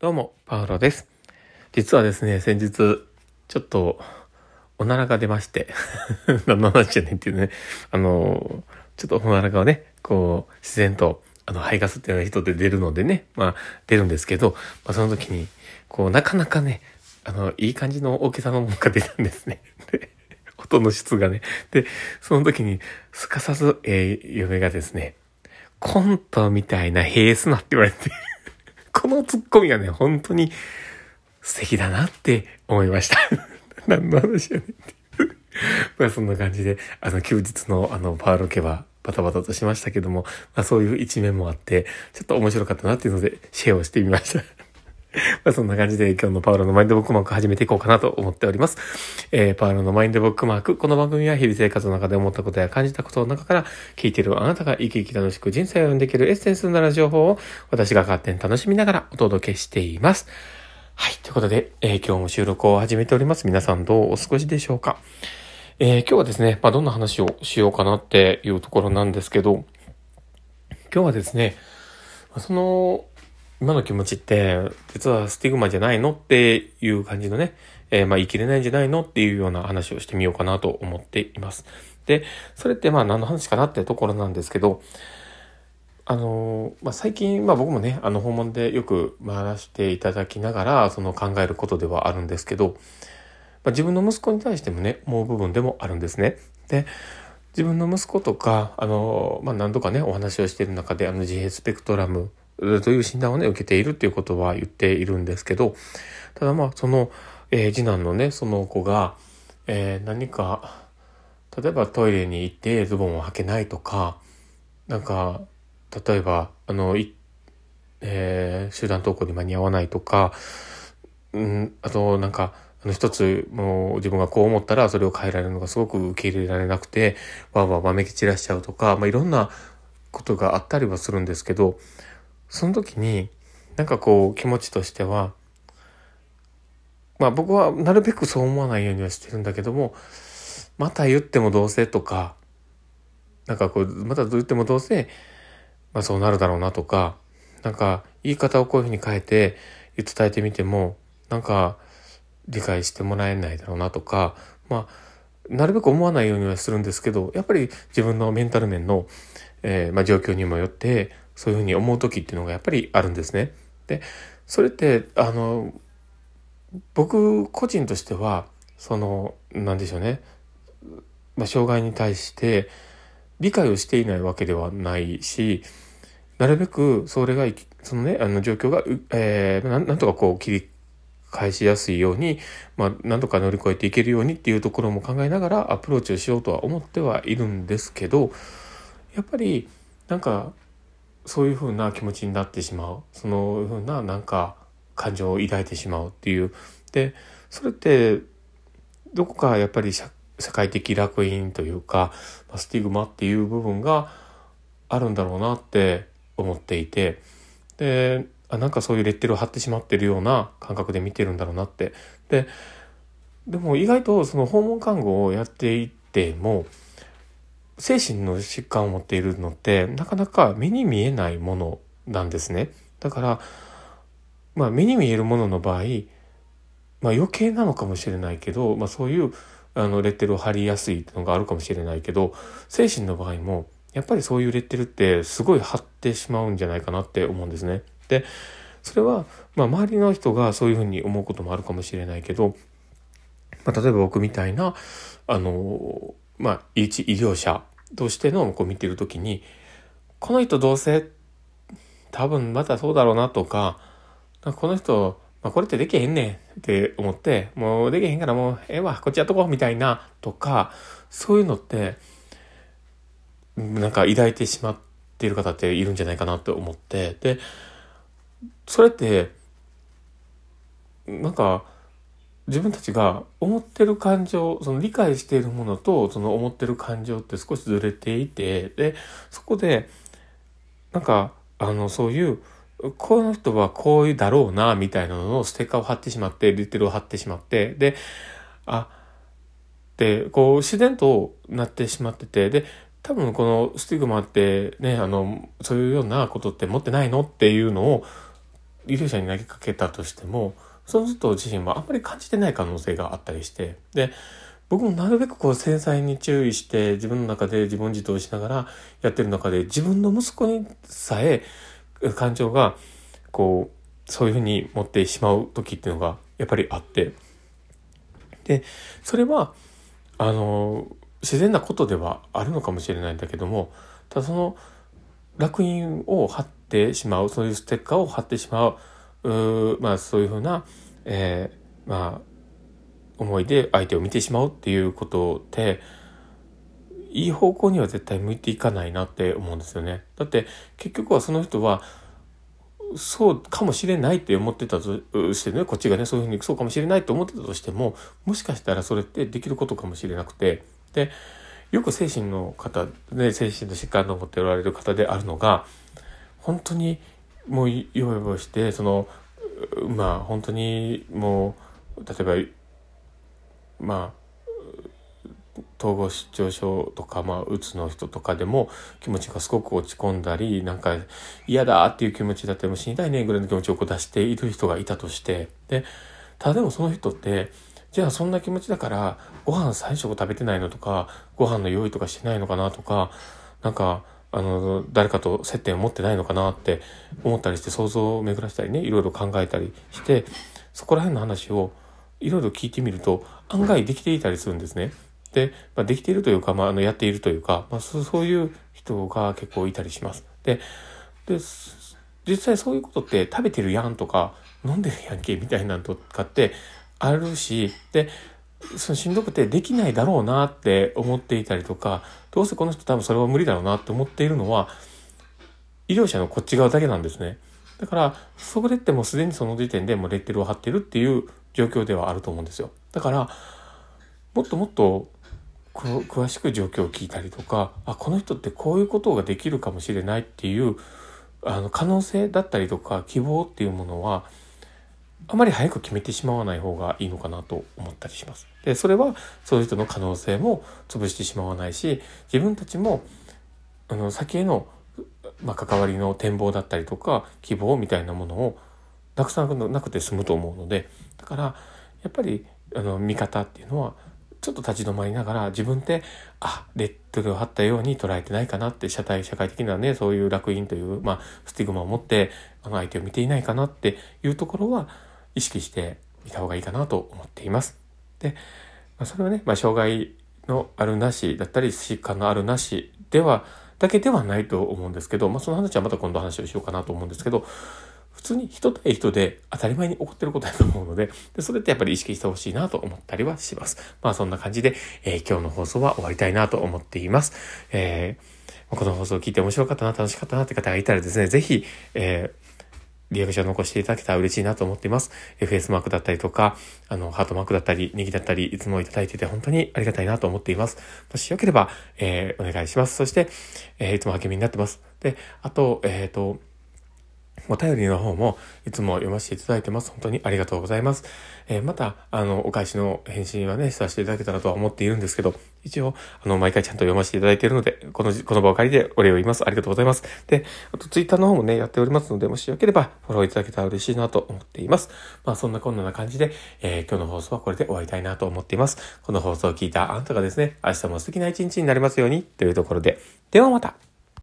どうも、パウロです。実はですね、先日、ちょっと、おならが出まして、何の話じゃねっていうね、あの、ちょっとおならがね、こう、自然と、あの、肺ガスっていうのが人で出るのでね、まあ、出るんですけど、まあ、その時に、こう、なかなかね、あの、いい感じの大きさのものが出たんですね。で、音の質がね。で、その時に、すかさず、えー、嫁がですね、コントみたいなヘースなって言われて、このツッコミがね、本当に素敵だなって思いました。何の話やねんって。まあそんな感じで、あの休日のあのパーロケはバタバタとしましたけども、まあそういう一面もあって、ちょっと面白かったなっていうのでシェアをしてみました。まあそんな感じで今日のパウロのマインドブックマーク始めていこうかなと思っております。えー、パウロのマインドブックマーク。この番組は日々生活の中で思ったことや感じたことの中から聞いてるあなたが生き生き楽しく人生を読んでいけるエッセンスなる情報を私が勝手に楽しみながらお届けしています。はい。ということで、えー、今日も収録を始めております。皆さんどうお過ごしでしょうか？えー、今日はですね、まあ、どんな話をしようかなっていうところなんですけど、今日はですね、その、今の気持ちって、実はスティグマじゃないのっていう感じのね、えー、まあ言い切れないんじゃないのっていうような話をしてみようかなと思っています。で、それってまあ何の話かなってところなんですけど、あのまあ、最近、まあ僕もね、あの訪問でよく回らせていただきながら、その考えることではあるんですけど、まあ、自分の息子に対してもね、思う部分でもあるんですね。で、自分の息子とか、あの、まあ、何度かね、お話をしている中で、あの、自閉スペクトラムという診断をね、受けているっていうことは言っているんですけど、ただまあ、その、えー、次男のね、その子が、えー、何か、例えばトイレに行ってズボンを履けないとか、なんか、例えば、あの、い、えー、集団登校に間に合わないとか、うん、あと、なんか、あの、一つ、もう自分がこう思ったら、それを変えられるのがすごく受け入れられなくて、わーわーわめき散らしちゃうとか、まあ、いろんなことがあったりはするんですけど、その時に、なんかこう気持ちとしては、まあ僕はなるべくそう思わないようにはしてるんだけども、また言ってもどうせとか、なんかこう、また言ってもどうせ、まあそうなるだろうなとか、なんか言い方をこういうふうに変えて伝えてみても、なんか理解してもらえないだろうなとか、まあ、なるべく思わないようにはするんですけど、やっぱり自分のメンタル面の、えー、まあ、状況にもよって、そういうふうに思う時っていうのがやっぱりあるんですね。で、それって、あの、僕個人としては、その、なんでしょうね。まあ、障害に対して理解をしていないわけではないし、なるべくそれが、そのね、あの状況が、えー、なんとかこう切り返しやすいように、まあ、なんとか乗り越えていけるようにっていうところも考えながらアプローチをしようとは思ってはいるんですけど、やっぱり、なんか、そういうふうな気持ちになってしまう。そのふうななんか感情を抱いてしまうっていう。でそれってどこかやっぱり社会的楽園というかスティグマっていう部分があるんだろうなって思っていて。であなんかそういうレッテルを貼ってしまってるような感覚で見てるんだろうなって。ででも意外とその訪問看護をやっていっても精神の疾患を持っているのってなかなか目に見えないものなんですね。だから、まあ目に見えるものの場合、まあ余計なのかもしれないけど、まあそういうあのレッテルを貼りやすいのがあるかもしれないけど、精神の場合もやっぱりそういうレッテルってすごい貼ってしまうんじゃないかなって思うんですね。で、それは、まあ周りの人がそういうふうに思うこともあるかもしれないけど、まあ例えば僕みたいな、あの、まあ一医療者としてのこう見てる時にこの人どうせ多分またそうだろうなとかこの人、まあ、これってできへんねんって思ってもうできへんからもうええわこっちやっとこうみたいなとかそういうのってなんか抱いてしまっている方っているんじゃないかなって思ってでそれってなんか自分たちが思ってる感情その理解しているものとその思ってる感情って少しずれていてでそこでなんかあのそういうこの人はこういうだろうなみたいなののステッカーを貼ってしまってリテルを貼ってしまってであでこう自然となってしまっててで多分このスティグマってねあのそういうようなことって持ってないの？っていうのを医療者に投げかけたとしても、その人自身はあんまり感じてない可能性があったりして、で、僕もなるべくこう繊細に注意して自分の中で自問自答しながらやってる中で自分の息子にさえ感情がこうそういうふうに持ってしまう時っていうのがやっぱりあって。でそれはあの自然なことではあるのかもしれないんだけどもただその烙印を貼ってしまうそういうステッカーを貼ってしまうまあそういうふうな、えー、まあ思いで相手を見てしまうっていうことっていい方向には絶対向いていかないなって思うんですよね。だって結局はその人はそうかもしれないって思ってたとしてねこっちがねそういうふうにそうかもしれないと思ってたとしてももしかしたらそれってできることかもしれなくてでよく精神の方ね精神の疾患を持っておられる方であるのが本当にもうよいよしてそのまあ本当にもう例えばまあ統合失調症とか、まあ、うつの人とかでも気持ちがすごく落ち込んだりなんか嫌だっていう気持ちだったりも死にたいねぐらいの気持ちを出している人がいたとしてでただでもその人ってじゃあそんな気持ちだからご飯最食食べてないのとかご飯の用意とかしてないのかなとかなんかあの誰かと接点を持ってないのかなって思ったりして想像を巡らしたりねいろいろ考えたりしてそこら辺の話をいろいろ聞いてみると案外できていたりするんですね。で、まあ、できているというか、まあ、あのやっているというか、まあ、そういう人が結構いたりします。でで実際そういうことって食べてるやんとか飲んでるやんけみたいなのとかってあるしでそのしんどくてできないだろうなって思っていたりとかどうせこの人多分それは無理だろうなって思っているのは医療者のこっち側だけなんですね。だからそれってもうすでにその時点でもうレッテルを貼ってるっていう状況ではあると思うんですよ。だから、もっともっと詳しく状況を聞いたりとか、あ、この人ってこういうことができるかもしれないっていう、あの、可能性だったりとか希望っていうものは、あまり早く決めてしまわない方がいいのかなと思ったりします。で、それはそういう人の可能性も潰してしまわないし、自分たちも、あの、先への、まあ、関わりの展望だったりとか、希望みたいなものをなくさなくて済むと思うのでだからやっぱりあの見方っていうのはちょっと立ち止まりながら自分であレッドルを貼ったように捉えてないかなって社会社会的なねそういう烙印という、まあ、スティグマを持ってあの相手を見ていないかなっていうところは意識してみた方がいいかなと思っています。で、まあ、それはね、まあ、障害のあるなしだったり疾患のあるなしではだけではないと思うんですけど、まあ、その話はまた今度話をしようかなと思うんですけど普通に人対人で当たり前に起こってることだと思うので、でそれってやっぱり意識してほしいなと思ったりはします。まあそんな感じで、えー、今日の放送は終わりたいなと思っています。えー、この放送を聞いて面白かったな、楽しかったなって方がいたらですね、ぜひ、えーリアクション残していただけたら嬉しいなと思っています。FS マークだったりとか、あの、ハートマークだったり、ネギだったり、いつもいただいてて本当にありがたいなと思っています。もしよければ、えー、お願いします。そして、えー、いつも励みになってます。で、あと、えっ、ー、と、お便りの方もいつも読ませていただいてます。本当にありがとうございます。えー、また、あの、お返しの返信はね、させていただけたらとは思っているんですけど、一応、あの、毎回ちゃんと読ませていただいているので、この、この場を借りてお礼を言います。ありがとうございます。で、あと、ツイッターの方もね、やっておりますので、もしよければ、フォローいただけたら嬉しいなと思っています。まあ、そんなこんなな感じで、えー、今日の放送はこれで終わりたいなと思っています。この放送を聞いたあんたがですね、明日も素敵な一日になりますように、というところで、ではまた